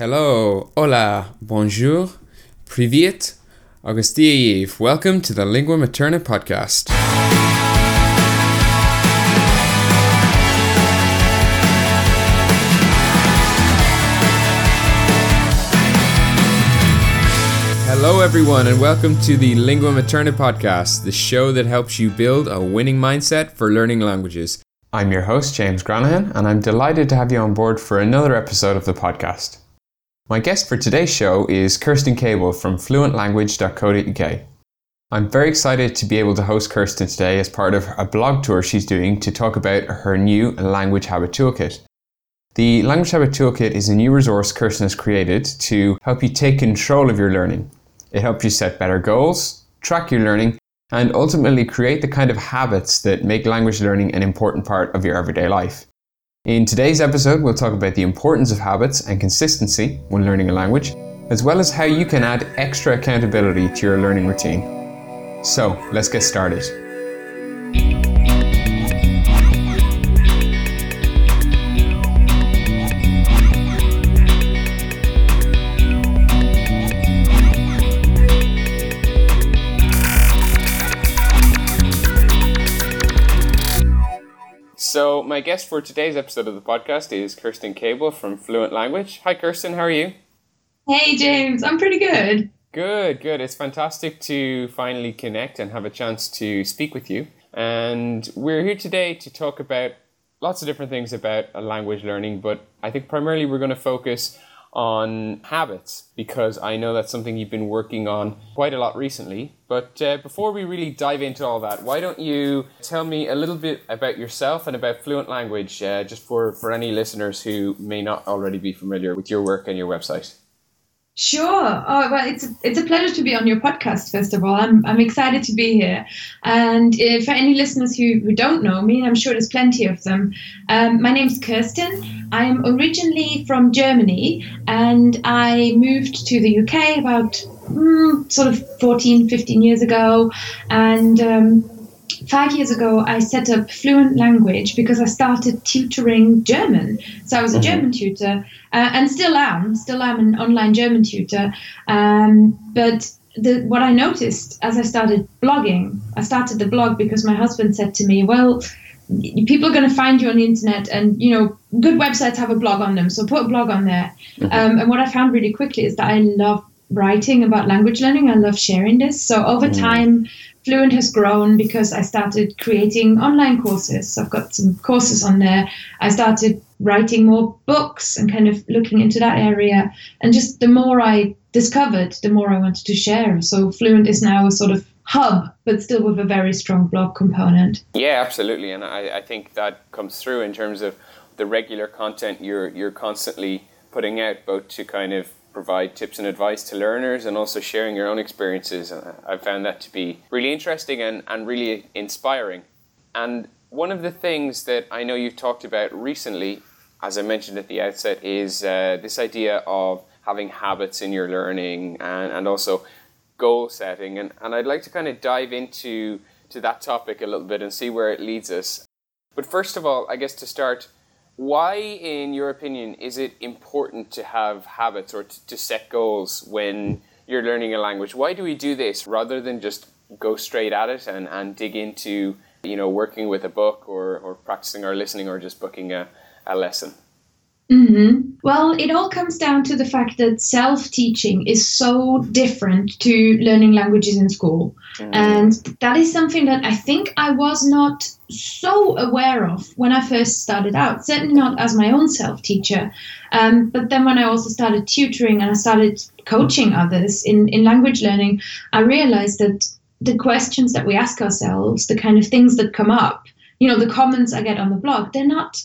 Hello, hola, bonjour, privyet, Augustiev. Welcome to the Lingua Materna podcast. Hello, everyone, and welcome to the Lingua Materna podcast, the show that helps you build a winning mindset for learning languages. I'm your host, James Granahan, and I'm delighted to have you on board for another episode of the podcast. My guest for today's show is Kerstin Cable from fluentlanguage.co.uk. I'm very excited to be able to host Kerstin today as part of a blog tour she's doing to talk about her new Language Habit Toolkit. The Language Habit Toolkit is a new resource Kerstin has created to help you take control of your learning. It helps you set better goals, track your learning, and ultimately create the kind of habits that make language learning an important part of your everyday life. In today's episode, we'll talk about the importance of habits and consistency when learning a language, as well as how you can add extra accountability to your learning routine. So, let's get started. So, my guest for today's episode of the podcast is Kerstin Cable from Fluent Language. Hi, Kerstin, how are you? Hey, James, I'm pretty good. Good, good. It's fantastic to finally connect and have a chance to speak with you. And we're here today to talk about lots of different things about language learning, but I think primarily we're going to focus on habits because I know that's something you've been working on quite a lot recently. But uh, before we really dive into all that, why don't you tell me a little bit about yourself and about Fluent Language, uh, just for, for any listeners who may not already be familiar with your work and your website? Sure. Oh, well, it's it's a pleasure to be on your podcast. First of all, I'm I'm excited to be here. And uh, for any listeners who, who don't know me, I'm sure there's plenty of them. Um, my name's Kerstin. I'm originally from Germany, and I moved to the UK about mm, sort of 14, 15 years ago, and. Um, five years ago, I set up Fluent Language because I started tutoring German. So I was a mm-hmm. German tutor, uh, and still am, still am an online German tutor. Um, but the, what I noticed as I started blogging, I started the blog because my husband said to me, "Well." people are going to find you on the internet and you know good websites have a blog on them so put a blog on there mm-hmm. um, and what i found really quickly is that i love writing about language learning i love sharing this so over mm-hmm. time Fluent has grown because I started creating online courses. I've got some courses on there. I started writing more books and kind of looking into that area. And just the more I discovered, the more I wanted to share. So Fluent is now a sort of hub, but still with a very strong blog component. Yeah, absolutely. And I, I think that comes through in terms of the regular content you're you're constantly putting out, both to kind of provide tips and advice to learners and also sharing your own experiences. I found that to be really interesting and, and really inspiring. And one of the things that I know you've talked about recently, as I mentioned at the outset, is uh, this idea of having habits in your learning and, and also goal setting. And, and I'd like to kind of dive into to that topic a little bit and see where it leads us. But first of all, I guess to start, why, in your opinion, is it important to have habits or to, to set goals when you're learning a language? Why do we do this rather than just go straight at it and, and dig into, you know, working with a book or, or practicing or listening or just booking a, a lesson? Mm-hmm. Well, it all comes down to the fact that self teaching is so different to learning languages in school. Mm. And that is something that I think I was not so aware of when I first started out, certainly not as my own self teacher. Um, but then when I also started tutoring and I started coaching others in, in language learning, I realized that the questions that we ask ourselves, the kind of things that come up, you know, the comments I get on the blog, they're not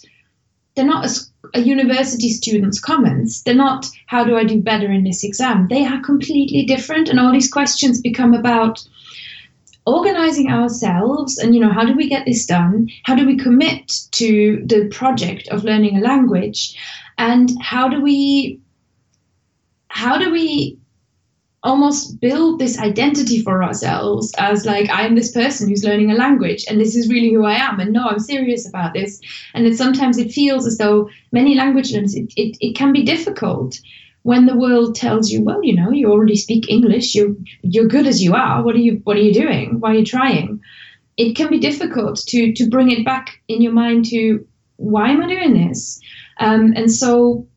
they're not a, a, university student's comments. They're not, how do I do better in this exam? They are completely different. And all these questions become about organizing ourselves and, you know, how do we get this done? How do we commit to the project of learning a language? And how do we, how do we almost build this identity for ourselves as like i'm this person who's learning a language and this is really who i am and no i'm serious about this and it sometimes it feels as though many language learners it, it, it can be difficult when the world tells you, well, you know, you already speak English, you're you're good as you are. What are you what are you doing? Why are you trying? It can be difficult to to bring it back in your mind to why am I doing this? Um, and so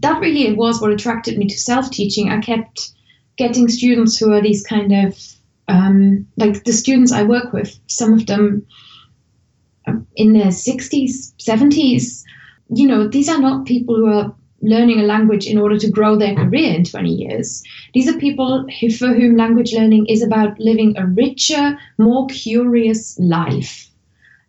that really was what attracted me to self teaching. I kept getting students who are these kind of um, like the students I work with, some of them in their 60s, 70s. You know, these are not people who are learning a language in order to grow their career in 20 years. These are people who, for whom language learning is about living a richer, more curious life.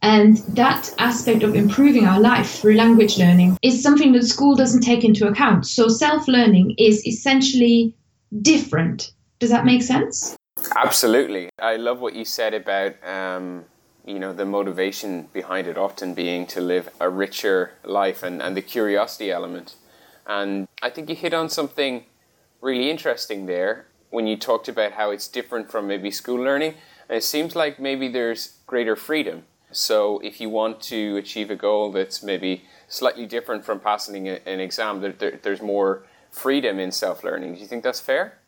And that aspect of improving our life through language learning is something that school doesn't take into account. So self learning is essentially different. Does that make sense? Absolutely. I love what you said about, um, you know, the motivation behind it often being to live a richer life and, and the curiosity element. And I think you hit on something really interesting there when you talked about how it's different from maybe school learning. And it seems like maybe there's greater freedom. So if you want to achieve a goal that's maybe slightly different from passing an exam, there, there, there's more freedom in self learning. Do you think that's fair?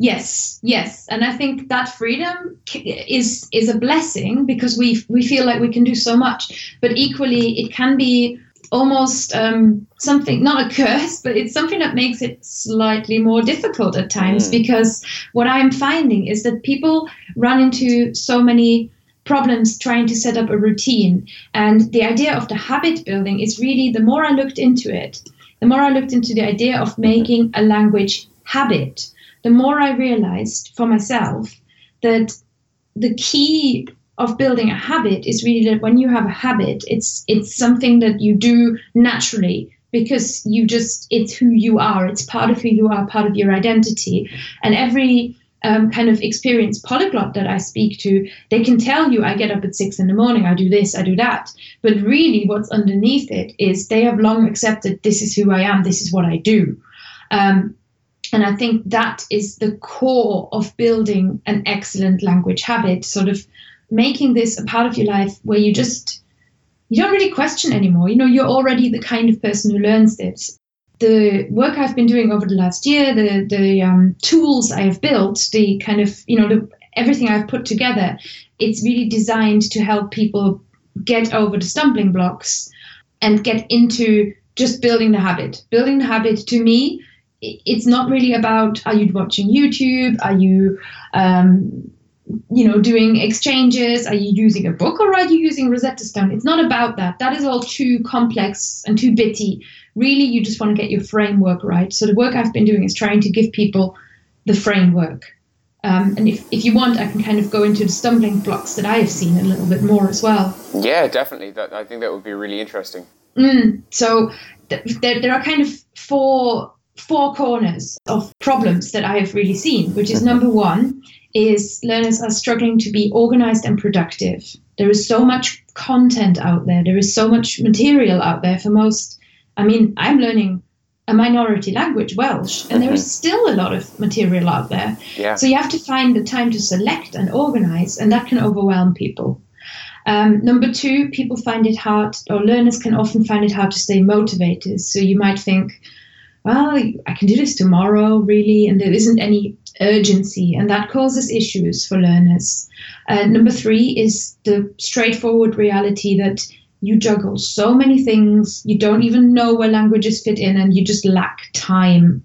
Yes, yes, and I think that freedom is is a blessing because we we feel like we can do so much, but equally it can be almost um, something not a curse, but it's something that makes it slightly more difficult at times mm. because what I'm finding is that people run into so many problems trying to set up a routine, and the idea of the habit building is really the more I looked into it, the more I looked into the idea of making a language habit the more I realized for myself that the key of building a habit is really that when you have a habit, it's it's something that you do naturally because you just it's who you are. It's part of who you are, part of your identity. And every um, kind of experienced polyglot that I speak to, they can tell you I get up at six in the morning, I do this, I do that. But really, what's underneath it is they have long accepted this is who I am, this is what I do. Um, and I think that is the core of building an excellent language habit, sort of making this a part of your life where you just you don't really question anymore. You know, you're already the kind of person who learns it. The work I've been doing over the last year, the the um, tools I have built, the kind of you know the, everything I've put together, it's really designed to help people get over the stumbling blocks and get into just building the habit. Building the habit to me it's not really about are you watching YouTube? Are you um, you know doing exchanges? Are you using a book or are you using Rosetta Stone? It's not about that. That is all too complex and too bitty. Really, you just want to get your framework right. So the work I've been doing is trying to give people the framework. Um, and if, if you want, I can kind of go into the stumbling blocks that I have seen a little bit more as well. Yeah, definitely. That I think that would be really interesting. Mm, so th- there, there are kind of four four corners of problems that I have really seen, which is number one is learners are struggling to be organized and productive. There is so much content out there. There is so much material out there for most. I mean, I'm learning a minority language, Welsh, and there is still a lot of material out there. Yeah. So you have to find the time to select and organize, and that can overwhelm people. Um, number two, people find it hard, or learners can often find it hard to stay motivated. So you might think, well, I can do this tomorrow, really, and there isn't any urgency, and that causes issues for learners. Uh, number three is the straightforward reality that you juggle so many things, you don't even know where languages fit in, and you just lack time.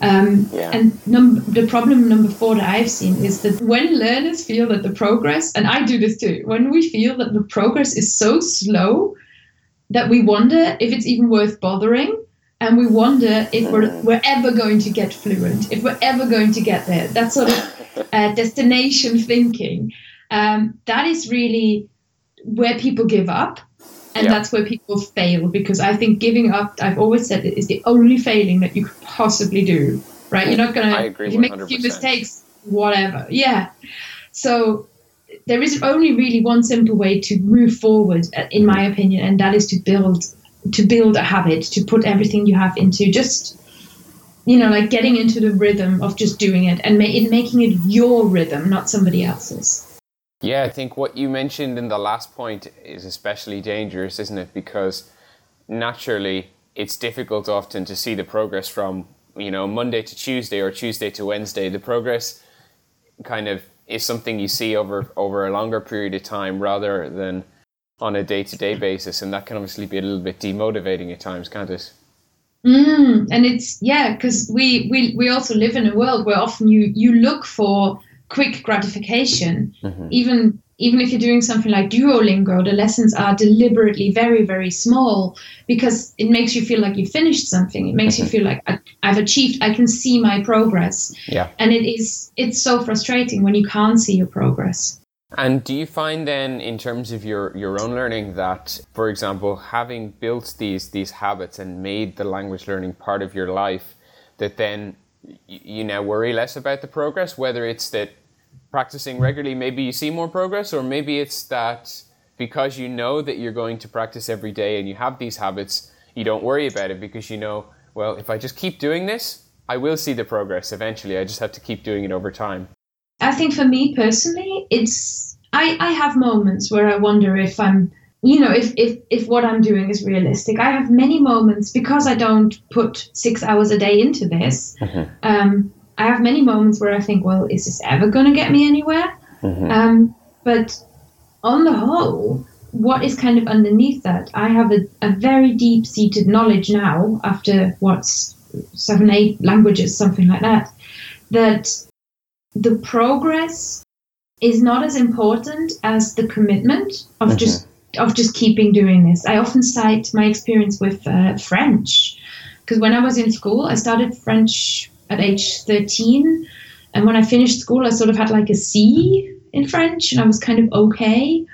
Um, yeah. And num- the problem number four that I've seen is that when learners feel that the progress, and I do this too, when we feel that the progress is so slow that we wonder if it's even worth bothering, and we wonder if we're, mm. we're ever going to get fluent, if we're ever going to get there. That sort of uh, destination thinking. Um, that is really where people give up. And yeah. that's where people fail because I think giving up, I've always said it is the only failing that you could possibly do, right? You're not going to, you make a few mistakes, whatever. Yeah. So there is only really one simple way to move forward, uh, in my opinion, and that is to build to build a habit, to put everything you have into just you know, like getting into the rhythm of just doing it and ma- it, making it your rhythm, not somebody else's. Yeah, I think what you mentioned in the last point is especially dangerous, isn't it? Because naturally, it's difficult often to see the progress from you know Monday to Tuesday or Tuesday to Wednesday. The progress kind of is something you see over over a longer period of time rather than on a day to day basis, and that can obviously be a little bit demotivating at times, can't it? Mm, and it's yeah, because we, we we also live in a world where often you you look for quick gratification, mm-hmm. even even if you're doing something like Duolingo, the lessons are deliberately very, very small because it makes you feel like you finished something. It makes you mm-hmm. feel like I've achieved, I can see my progress. Yeah. And it is, it's so frustrating when you can't see your progress. And do you find then, in terms of your, your own learning, that, for example, having built these these habits and made the language learning part of your life, that then you now worry less about the progress, whether it's that practicing regularly, maybe you see more progress, or maybe it's that because you know that you're going to practice every day and you have these habits, you don't worry about it because you know, well, if I just keep doing this, I will see the progress eventually. I just have to keep doing it over time. I think for me personally, it's I, I have moments where I wonder if I'm you know if, if if what i'm doing is realistic i have many moments because i don't put six hours a day into this mm-hmm. um, I have many moments where I think, well, is this ever going to get me anywhere? Mm-hmm. Um, but on the whole, what is kind of underneath that? I have a, a very deep seated knowledge now, after what's seven, eight languages, something like that, that the progress is not as important as the commitment of mm-hmm. just of just keeping doing this. I often cite my experience with uh, French because when I was in school, I started French at age 13. And when I finished school, I sort of had like a C in French and I was kind of okay.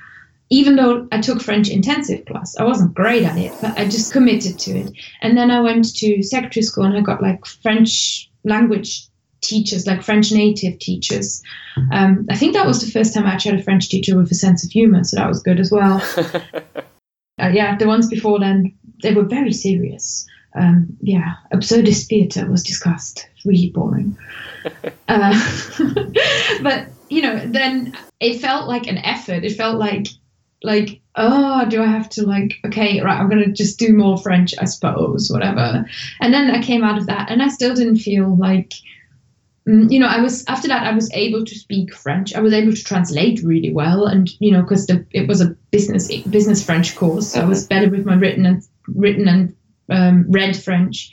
Even though I took French intensive class, I wasn't great at it, but I just committed to it. And then I went to secondary school and I got like French language teachers, like French native teachers. Um, I think that was the first time I actually had a French teacher with a sense of humor, so that was good as well. uh, yeah, the ones before then, they were very serious um, yeah, absurdist theatre was discussed. Really boring. uh, but you know, then it felt like an effort. It felt like like oh do i have to like okay right i'm gonna just do more french i suppose whatever and then i came out of that and i still didn't feel like you know i was after that i was able to speak french i was able to translate really well and you know because it was a business business french course so i was better with my written and written and um, read French,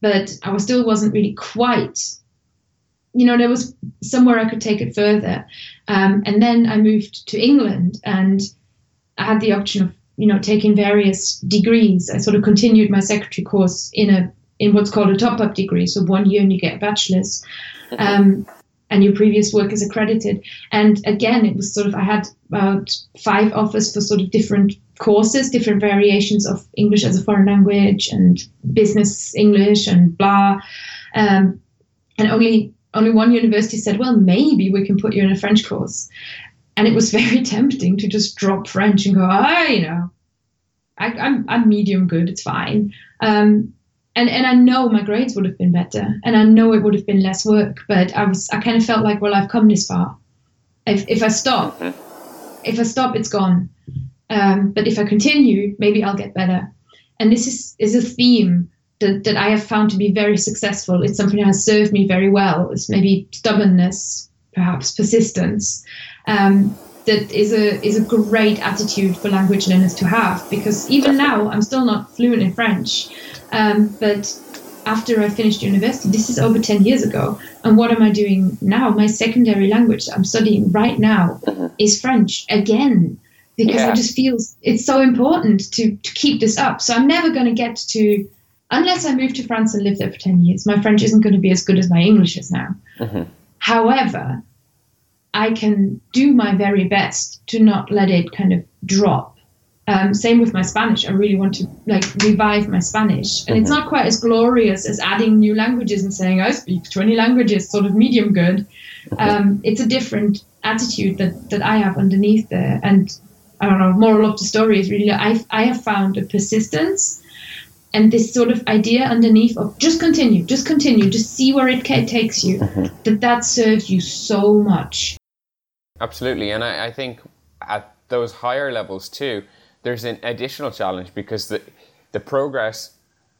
but I was still wasn't really quite. You know, there was somewhere I could take it further, um, and then I moved to England, and I had the option of you know taking various degrees. I sort of continued my secretary course in a in what's called a top up degree, so one year and you get a bachelor's. Um, and your previous work is accredited. And again, it was sort of I had about five offers for sort of different courses, different variations of English as a foreign language and business English and blah. Um, and only only one university said, well, maybe we can put you in a French course. And it was very tempting to just drop French and go, ah, you know, I, am I'm, I'm medium good, it's fine. Um, and and I know my grades would have been better, and I know it would have been less work. But I was I kind of felt like, well, I've come this far. If if I stop, if I stop, it's gone. Um, but if I continue, maybe I'll get better. And this is, is a theme that, that I have found to be very successful. It's something that has served me very well. It's maybe stubbornness, perhaps persistence. Um, that is a is a great attitude for language learners to have because even now I'm still not fluent in French, um, but after I finished university, this is over 10 years ago. And what am I doing now? My secondary language I'm studying right now mm-hmm. is French again because yeah. I just feel it's so important to, to keep this up. So I'm never going to get to, unless I move to France and live there for 10 years, my French isn't going to be as good as my English is now. Mm-hmm. However, I can do my very best to not let it kind of drop. Um, same with my Spanish. I really want to like revive my Spanish, and mm-hmm. it's not quite as glorious as adding new languages and saying I speak 20 languages, sort of medium good. Mm-hmm. Um, it's a different attitude that that I have underneath there, and I don't know, moral of the story is really I I have found a persistence and this sort of idea underneath of just continue, just continue, just see where it takes you. Mm-hmm. That that serves you so much. Absolutely, and I, I think at those higher levels too, there's an additional challenge because the the progress.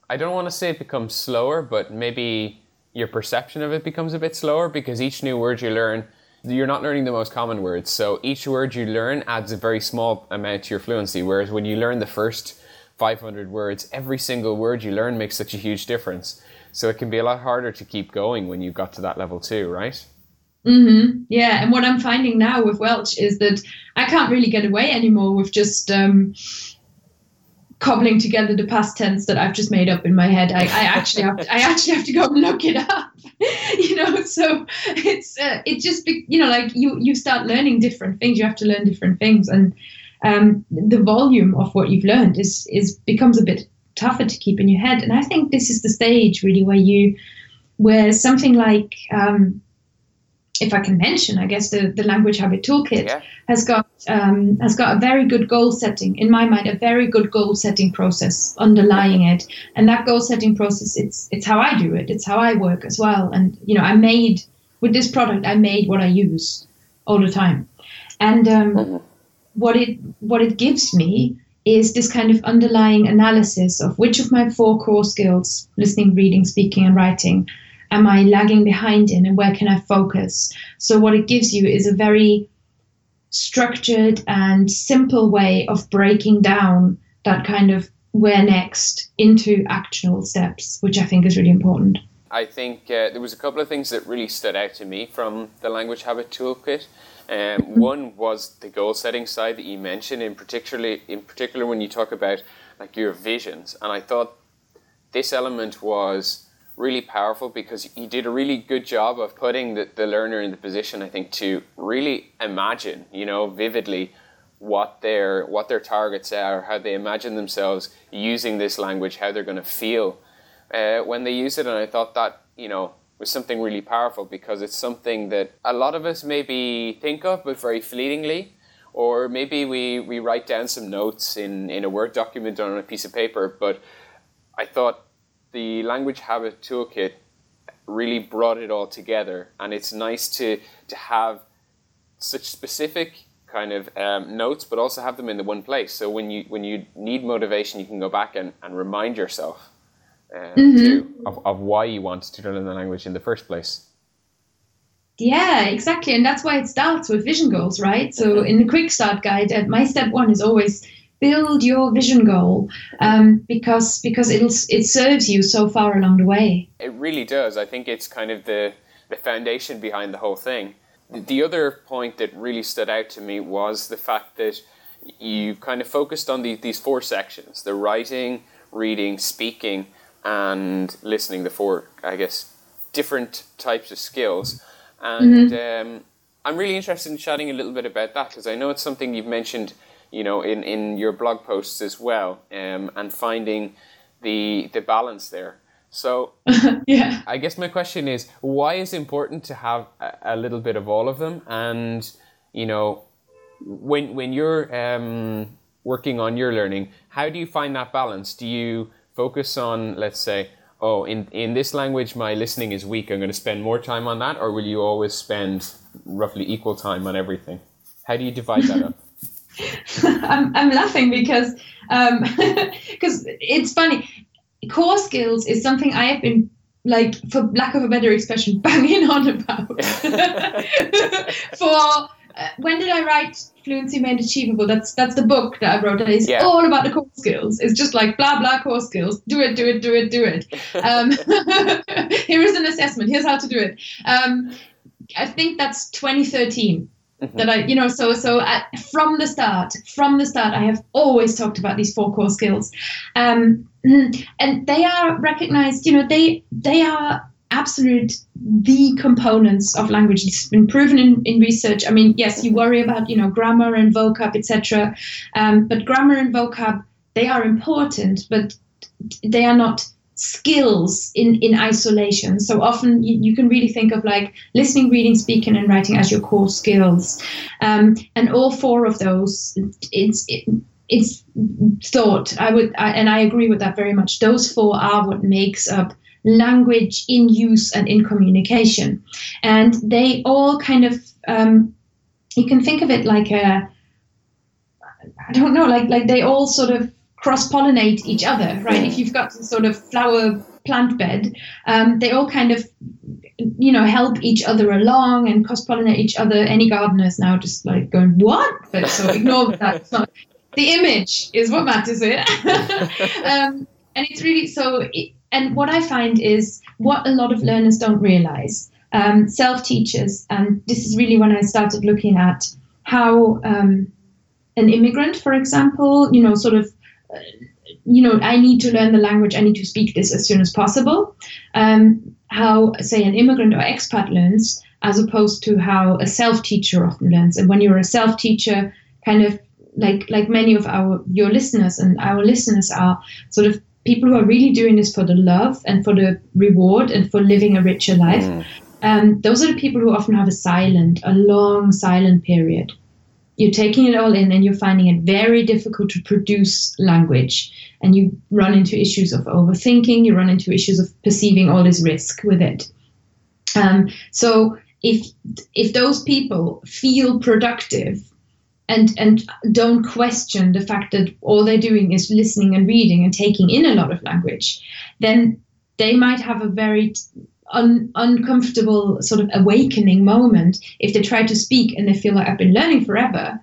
I don't want to say it becomes slower, but maybe your perception of it becomes a bit slower because each new word you learn, you're not learning the most common words. So each word you learn adds a very small amount to your fluency. Whereas when you learn the first 500 words, every single word you learn makes such a huge difference. So it can be a lot harder to keep going when you've got to that level too, right? Mm-hmm. Yeah, and what I'm finding now with Welsh is that I can't really get away anymore with just um, cobbling together the past tense that I've just made up in my head. I, I actually have to, I actually have to go and look it up. you know, so it's uh, it just be, you know like you you start learning different things. You have to learn different things, and um, the volume of what you've learned is is becomes a bit tougher to keep in your head. And I think this is the stage really where you where something like um, if I can mention, I guess the, the language habit toolkit yeah. has got um, has got a very good goal setting in my mind, a very good goal setting process underlying it, and that goal setting process it's it's how I do it, it's how I work as well, and you know I made with this product I made what I use all the time, and um, mm-hmm. what it what it gives me is this kind of underlying analysis of which of my four core skills listening, reading, speaking, and writing am I lagging behind in and where can I focus? So, what it gives you is a very structured and simple way of breaking down that kind of where next into actionable steps, which I think is really important. I think uh, there was a couple of things that really stood out to me from the language habit toolkit. Um, mm-hmm. one was the goal setting side that you mentioned, in particularly in particular when you talk about like your visions, and I thought this element was really powerful because you did a really good job of putting the, the learner in the position, I think, to really imagine, you know, vividly what their what their targets are, how they imagine themselves using this language, how they're going to feel uh, when they use it. And I thought that, you know, was something really powerful because it's something that a lot of us maybe think of, but very fleetingly. Or maybe we, we write down some notes in, in a Word document or on a piece of paper. But I thought the language habit toolkit really brought it all together, and it's nice to to have such specific kind of um, notes, but also have them in the one place. So when you when you need motivation, you can go back and, and remind yourself uh, mm-hmm. to, of, of why you want to learn the language in the first place. Yeah, exactly, and that's why it starts with vision goals, right? So in the quick start guide, uh, my step one is always build your vision goal um, because because it'll it serves you so far along the way. It really does. I think it's kind of the the foundation behind the whole thing. The other point that really stood out to me was the fact that you kind of focused on the, these four sections: the writing, reading, speaking, and listening. The four, I guess, different types of skills, and. Mm-hmm. Um, I'm really interested in chatting a little bit about that because I know it's something you've mentioned you know, in, in your blog posts as well, um, and finding the the balance there. So, yeah, I guess my question is, why is it important to have a, a little bit of all of them? And you know, when when you're um, working on your learning, how do you find that balance? Do you focus on, let's say, oh, in in this language, my listening is weak. I'm going to spend more time on that, or will you always spend roughly equal time on everything? How do you divide that up? I'm, I'm laughing because um because it's funny. Core skills is something i have been like for lack of a better expression banging on about. For uh, when did i write fluency made achievable? That's that's the book that i wrote that is yeah. all about the core skills. It's just like blah blah core skills. Do it do it do it do it. Um, here is an assessment. Here's how to do it. Um, i think that's 2013 That I, you know, so so at, from the start, from the start, I have always talked about these four core skills, um, and they are recognized. You know, they they are absolute the components of language. It's been proven in, in research. I mean, yes, you worry about you know grammar and vocab, etc., um, but grammar and vocab they are important, but they are not skills in, in isolation. So often you, you, can really think of like listening, reading, speaking, and writing as your core skills. Um, and all four of those, it's it, it's thought. I would, I, and I agree with that very much. Those four are what makes up language in use and in communication, and they all kind of um, you can think of it like a I don't know, like like they all sort of cross pollinate each other, right? If you've got some sort of flower plant bed, um, they all kind of, you know, help each other along and cross pollinate each other. Any gardeners now just like going, what? But so ignore that. Not, the image is what matters here. um, and it's really so. It, and what I find is what a lot of learners don't realize. Um, self teachers, and this is really when I started looking at how um, an immigrant, for example, you know, sort of. You know, I need to learn the language. I need to speak this as soon as possible. Um, how, say, an immigrant or expat learns, as opposed to how a self-teacher often learns. And when you're a self-teacher, kind of like like many of our your listeners and our listeners are sort of people who are really doing this for the love and for the reward and for living a richer life. Mm. Um, those are the people who often have a silent, a long silent period. You're taking it all in and you're finding it very difficult to produce language. And you run into issues of overthinking, you run into issues of perceiving all this risk with it. Um, so if if those people feel productive and and don't question the fact that all they're doing is listening and reading and taking in a lot of language, then they might have a very un, uncomfortable sort of awakening moment if they try to speak and they feel like I've been learning forever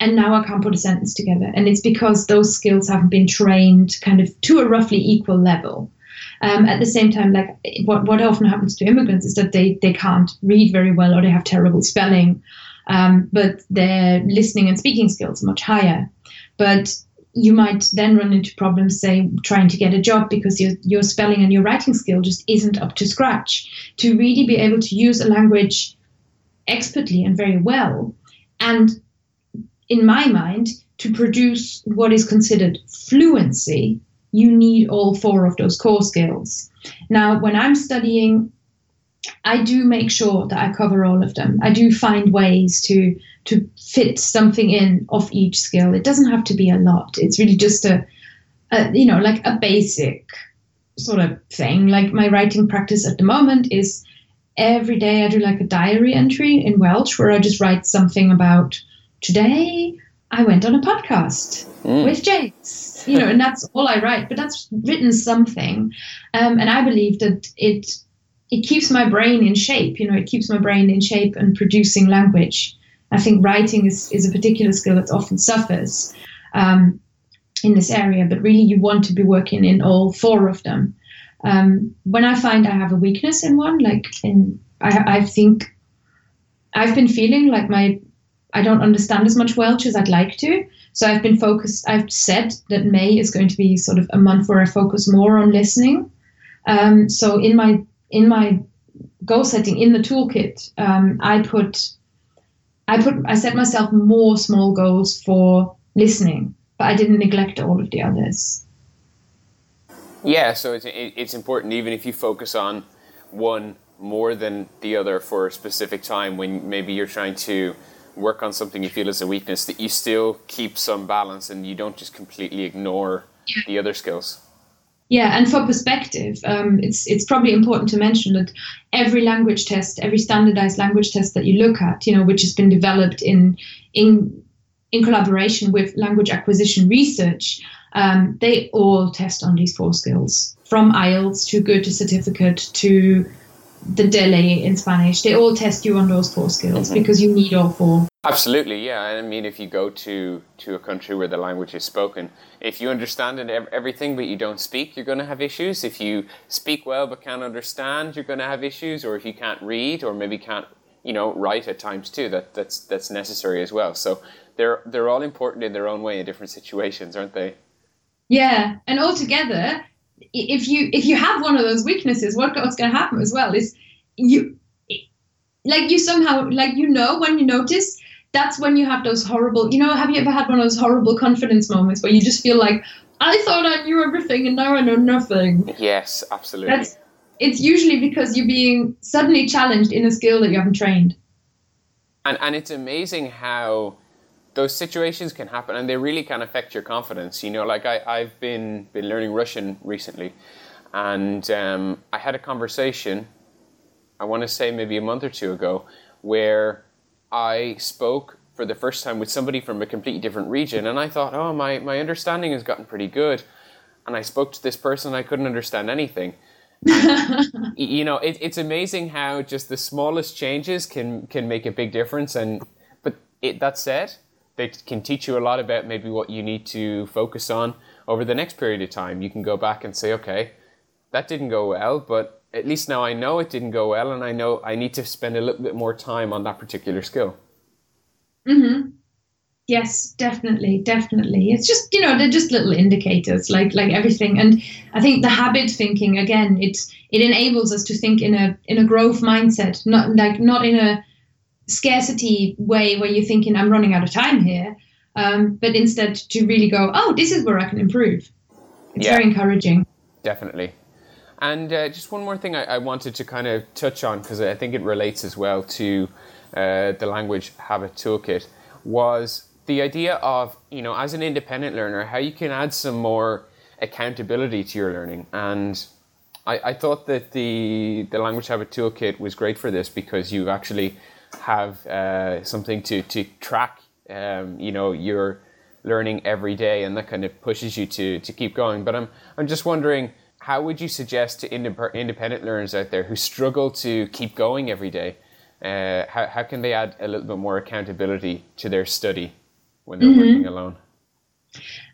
and now I can't put a sentence together. And it's because those skills haven't been trained kind of to a roughly equal level. Um, at the same time, like what, what often happens to immigrants is that they, they can't read very well or they have terrible spelling um, but their listening and speaking skills are much higher. But you might then run into problems, say, trying to get a job because your, your spelling and your writing skill just isn't up to scratch. To really be able to use a language expertly and very well, and in my mind, to produce what is considered fluency, you need all four of those core skills. Now, when I'm studying I do make sure that I cover all of them. I do find ways to to fit something in of each skill. It doesn't have to be a lot. It's really just a, a you know like a basic sort of thing. Like my writing practice at the moment is every day I do like a diary entry in Welsh where I just write something about today I went on a podcast mm. with James. You know, and that's all I write. But that's written something, um, and I believe that it it keeps my brain in shape. You know, it keeps my brain in shape and producing language. I think writing is, is a particular skill that often suffers um, in this area, but really you want to be working in all four of them. Um, when I find I have a weakness in one, like in, I, I think I've been feeling like my I don't understand as much Welsh as I'd like to. So I've been focused. I've said that May is going to be sort of a month where I focus more on listening. Um, so in my in my goal setting in the toolkit, um, I put I put I set myself more small goals for listening, but I didn't neglect all of the others. Yeah, so it's it's important even if you focus on one more than the other for a specific time when maybe you're trying to work on something you feel is a weakness that you still keep some balance and you don't just completely ignore yeah. the other skills. Yeah, and for perspective, um, it's it's probably important to mention that every language test, every standardized language test that you look at, you know, which has been developed in in in collaboration with language acquisition research, um, they all test on these four skills, from IELTS to Goethe certificate to the DELE in Spanish. They all test you on those four skills mm-hmm. because you need all four. Absolutely, yeah. I mean, if you go to to a country where the language is spoken, if you understand it, everything but you don't speak, you're going to have issues. If you speak well but can't understand, you're going to have issues. Or if you can't read, or maybe can't, you know, write at times too, that that's that's necessary as well. So they're they're all important in their own way in different situations, aren't they? Yeah, and altogether, if you if you have one of those weaknesses, what, what's going to happen as well is you like you somehow like you know when you notice that's when you have those horrible, you know, have you ever had one of those horrible confidence moments where you just feel like, I thought I knew everything and now I know nothing? Yes, absolutely. That's, it's usually because you're being suddenly challenged in a skill that you haven't trained. And, and it's amazing how those situations can happen and they really can affect your confidence. You know, like I, I've been, been learning Russian recently and um, I had a conversation, I want to say maybe a month or two ago, where I spoke for the first time with somebody from a completely different region, and I thought, oh, my, my understanding has gotten pretty good. and I spoke to this person, I couldn't understand anything. You know, it, it's amazing how just the smallest changes can can make a big difference. And but it, that said, they can teach you a lot about maybe what you need to focus on over the next period of time. You can go back and say, okay, that didn't go well, but at least now I know it didn't go well, and I know I need to spend a little bit more time on that particular skill. Mm-hmm. Yes, definitely, definitely. It's just you know they're just little indicators, like like everything. And I think the habit thinking again, it it enables us to think in a in a growth mindset, not like not in a scarcity way where you're thinking I'm running out of time here, um, but instead to really go, oh, this is where I can improve. It's yeah, very encouraging. Definitely. And uh, just one more thing I, I, wanted to kind of touch on because I think it relates as well to uh, the language habit toolkit was the idea of you know as an independent learner how you can add some more accountability to your learning and I, I thought that the the language habit toolkit was great for this because you actually have uh, something to to track um, you know your learning every day and that kind of pushes you to to keep going but i'm i'm just wondering how would you suggest to independent learners out there who struggle to keep going every day? Uh, how, how can they add a little bit more accountability to their study when they're mm-hmm. working alone?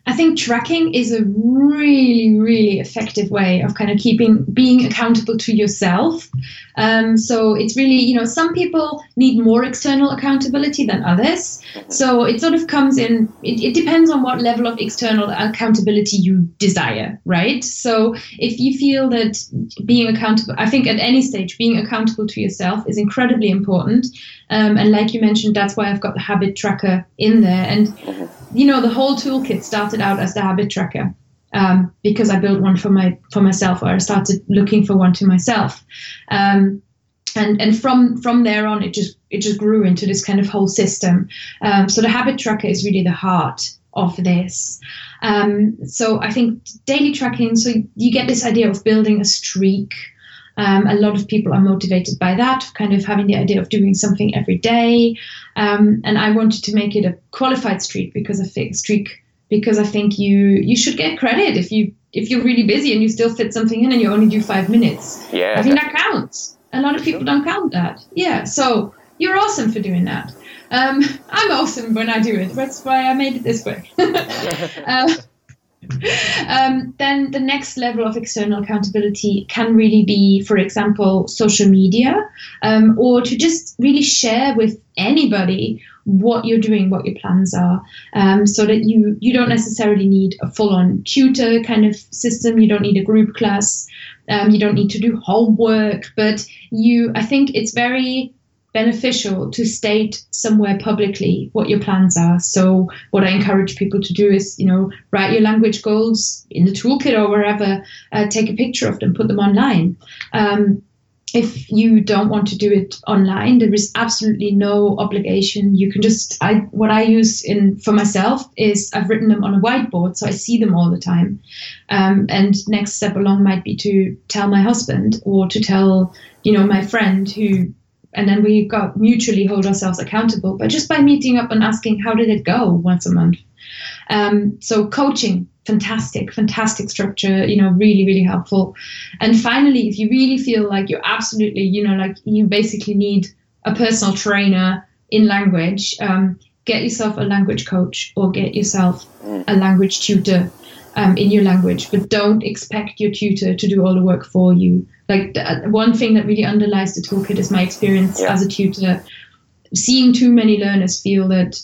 I think tracking is a really, really effective way of kind of keeping being accountable to yourself. Um, so it's really, you know, some people need more external accountability than others. So it sort of comes in, it, it depends on what level of external accountability you desire, right? So if you feel that being accountable, I think at any stage, being accountable to yourself is incredibly important. Um, and like you mentioned, that's why I've got the habit tracker in there. And mm-hmm you know, the whole toolkit started out as the habit tracker um, because I built one for my for myself, or I started looking for one to myself. Um, and and from from there on, it just it just grew into this kind of whole system. Um, so the habit tracker is really the heart of this. Um, so I think daily tracking. So you get this idea of building a streak. Um, a lot of people are motivated by that, kind of having the idea of doing something every day. Um, and I wanted to make it a qualified streak because I think streak because I think you you should get credit if you if you're really busy and you still fit something in and you only do five minutes. Yeah, I think that counts. A lot of people don't count that. Yeah, so you're awesome for doing that. Um, I'm awesome when I do it. That's why I made it this way. uh, um, then the next level of external accountability can really be, for example, social media, um, or to just really share with anybody what you're doing, what your plans are, um, so that you you don't necessarily need a full-on tutor kind of system. You don't need a group class. Um, you don't need to do homework, but you. I think it's very beneficial to state somewhere publicly what your plans are. So what I encourage people to do is, you know, write your language goals in the toolkit or wherever, uh, take a picture of them, put them online. Um, if you don't want to do it online, there is absolutely no obligation. You can just I what I use in for myself is I've written them on a whiteboard, so I see them all the time. Um, and next step along might be to tell my husband or to tell you know my friend who and then we got mutually hold ourselves accountable. But just by meeting up and asking how did it go once a month? Um, so coaching fantastic fantastic structure you know really really helpful. And finally if you really feel like you're absolutely you know like you basically need a personal trainer in language um, get yourself a language coach or get yourself a language tutor um, in your language. But don't expect your tutor to do all the work for you like the, uh, one thing that really underlies the toolkit is my experience yeah. as a tutor. Seeing too many learners feel that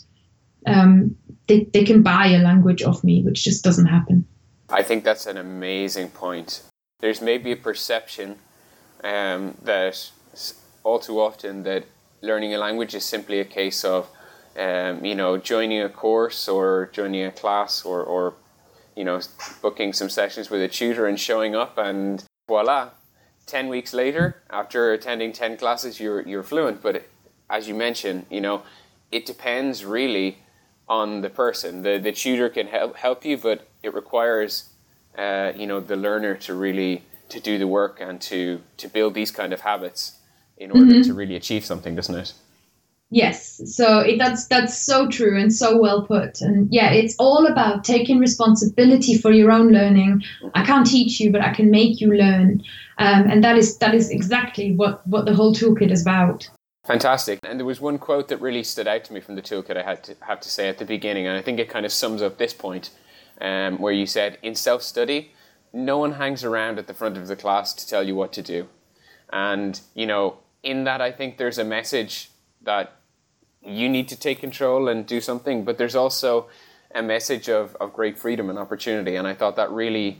um, they, they can buy a language off me which just doesn't happen. I think that's an amazing point. There's maybe a perception um, that all too often that learning a language is simply a case of um, you know joining a course or joining a class or, or you know booking some sessions with a tutor and showing up and voila 10 weeks later, after attending 10 classes, you're, you're fluent. But as you mentioned, you know, it depends really on the person. The, the tutor can help, help you, but it requires, uh, you know, the learner to really to do the work and to, to build these kind of habits in order mm-hmm. to really achieve something, doesn't it? Yes, so it, that's that's so true and so well put. And yeah, it's all about taking responsibility for your own learning. I can't teach you, but I can make you learn, um, and that is that is exactly what what the whole toolkit is about. Fantastic. And there was one quote that really stood out to me from the toolkit. I had to have to say at the beginning, and I think it kind of sums up this point, um, where you said in self study, no one hangs around at the front of the class to tell you what to do, and you know in that I think there's a message that you need to take control and do something, but there's also a message of, of great freedom and opportunity. And I thought that really,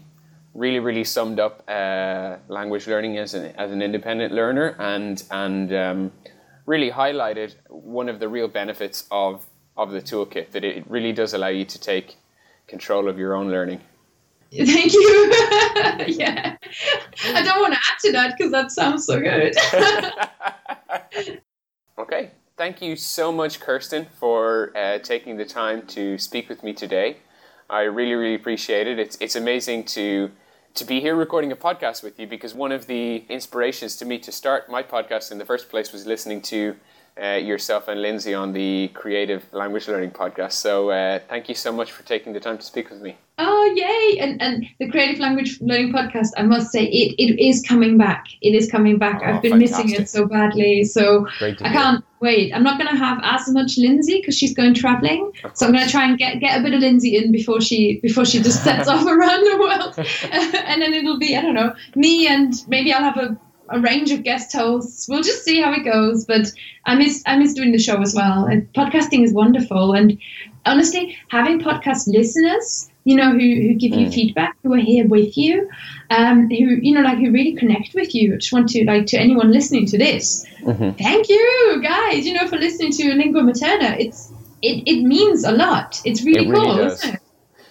really, really summed up uh, language learning as an, as an independent learner and, and um, really highlighted one of the real benefits of, of the toolkit that it really does allow you to take control of your own learning. Thank you. yeah. I don't want to add to that because that sounds so good. okay thank you so much, Kerstin, for uh, taking the time to speak with me today. I really, really appreciate it. It's, it's amazing to to be here recording a podcast with you because one of the inspirations to me to start my podcast in the first place was listening to uh, yourself and Lindsay on the Creative Language Learning podcast. So uh, thank you so much for taking the time to speak with me. Oh yay! And and the Creative Language Learning podcast, I must say, it, it is coming back. It is coming back. Oh, I've been fantastic. missing it so badly. So I can't wait. I'm not going to have as much Lindsay because she's going traveling. So I'm going to try and get get a bit of Lindsay in before she before she just sets off around the world, and then it'll be I don't know me and maybe I'll have a a range of guest hosts. We'll just see how it goes. But I miss I miss doing the show as well. And podcasting is wonderful. And honestly, having podcast listeners, you know, who, who give you mm. feedback, who are here with you, um, who you know, like who really connect with you. I just want to like to anyone listening to this, mm-hmm. thank you guys. You know, for listening to Lingua Materna. It's it, it means a lot. It's really, it really cool, does. It?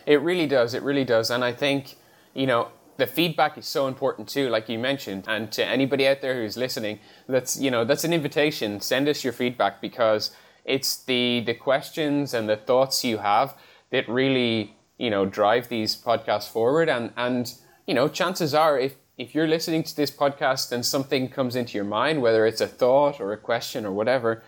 it really does. It really does. And I think you know the feedback is so important too, like you mentioned. And to anybody out there who's listening, that's you know that's an invitation. Send us your feedback because it's the the questions and the thoughts you have that really you know drive these podcasts forward. And and you know chances are if if you're listening to this podcast and something comes into your mind, whether it's a thought or a question or whatever,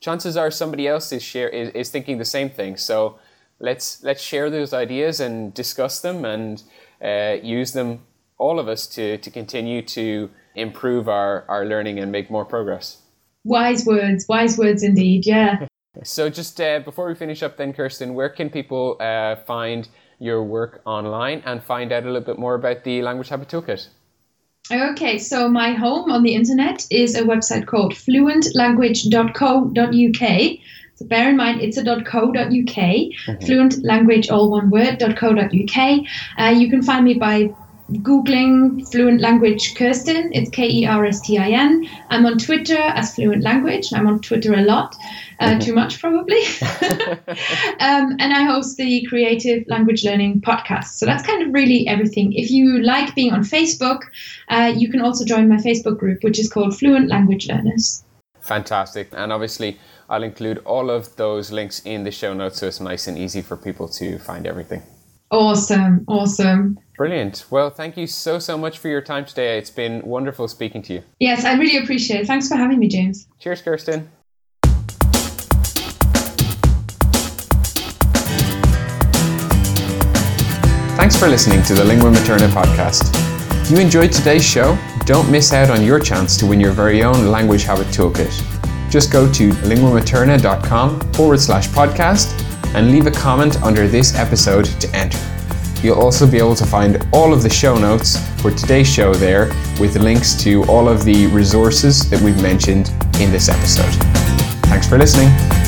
chances are somebody else is share is, is thinking the same thing. So let's let's share those ideas and discuss them and uh, use them, all of us, to, to continue to improve our, our learning and make more progress. Wise words, wise words indeed, yeah. so, just uh, before we finish up, then, Kerstin, where can people uh, find your work online and find out a little bit more about the Language Habit Toolkit? Okay, so my home on the internet is a website called fluentlanguage.co.uk. So bear in mind, it's a .co.uk, mm-hmm. fluent language, all one word, .co.uk. Uh, you can find me by Googling Fluent Language Kerstin. It's K E R S T I N. I'm on Twitter as Fluent Language. I'm on Twitter a lot, uh, mm-hmm. too much probably. um, and I host the Creative Language Learning podcast. So that's kind of really everything. If you like being on Facebook, uh, you can also join my Facebook group, which is called Fluent Language Learners. Fantastic. And obviously, I'll include all of those links in the show notes so it's nice and easy for people to find everything. Awesome. Awesome. Brilliant. Well, thank you so, so much for your time today. It's been wonderful speaking to you. Yes, I really appreciate it. Thanks for having me, James. Cheers, Kerstin. Thanks for listening to the Lingua Materna podcast. If you enjoyed today's show, don't miss out on your chance to win your very own language habit toolkit just go to linguamaterna.com forward slash podcast and leave a comment under this episode to enter. You'll also be able to find all of the show notes for today's show there with links to all of the resources that we've mentioned in this episode. Thanks for listening.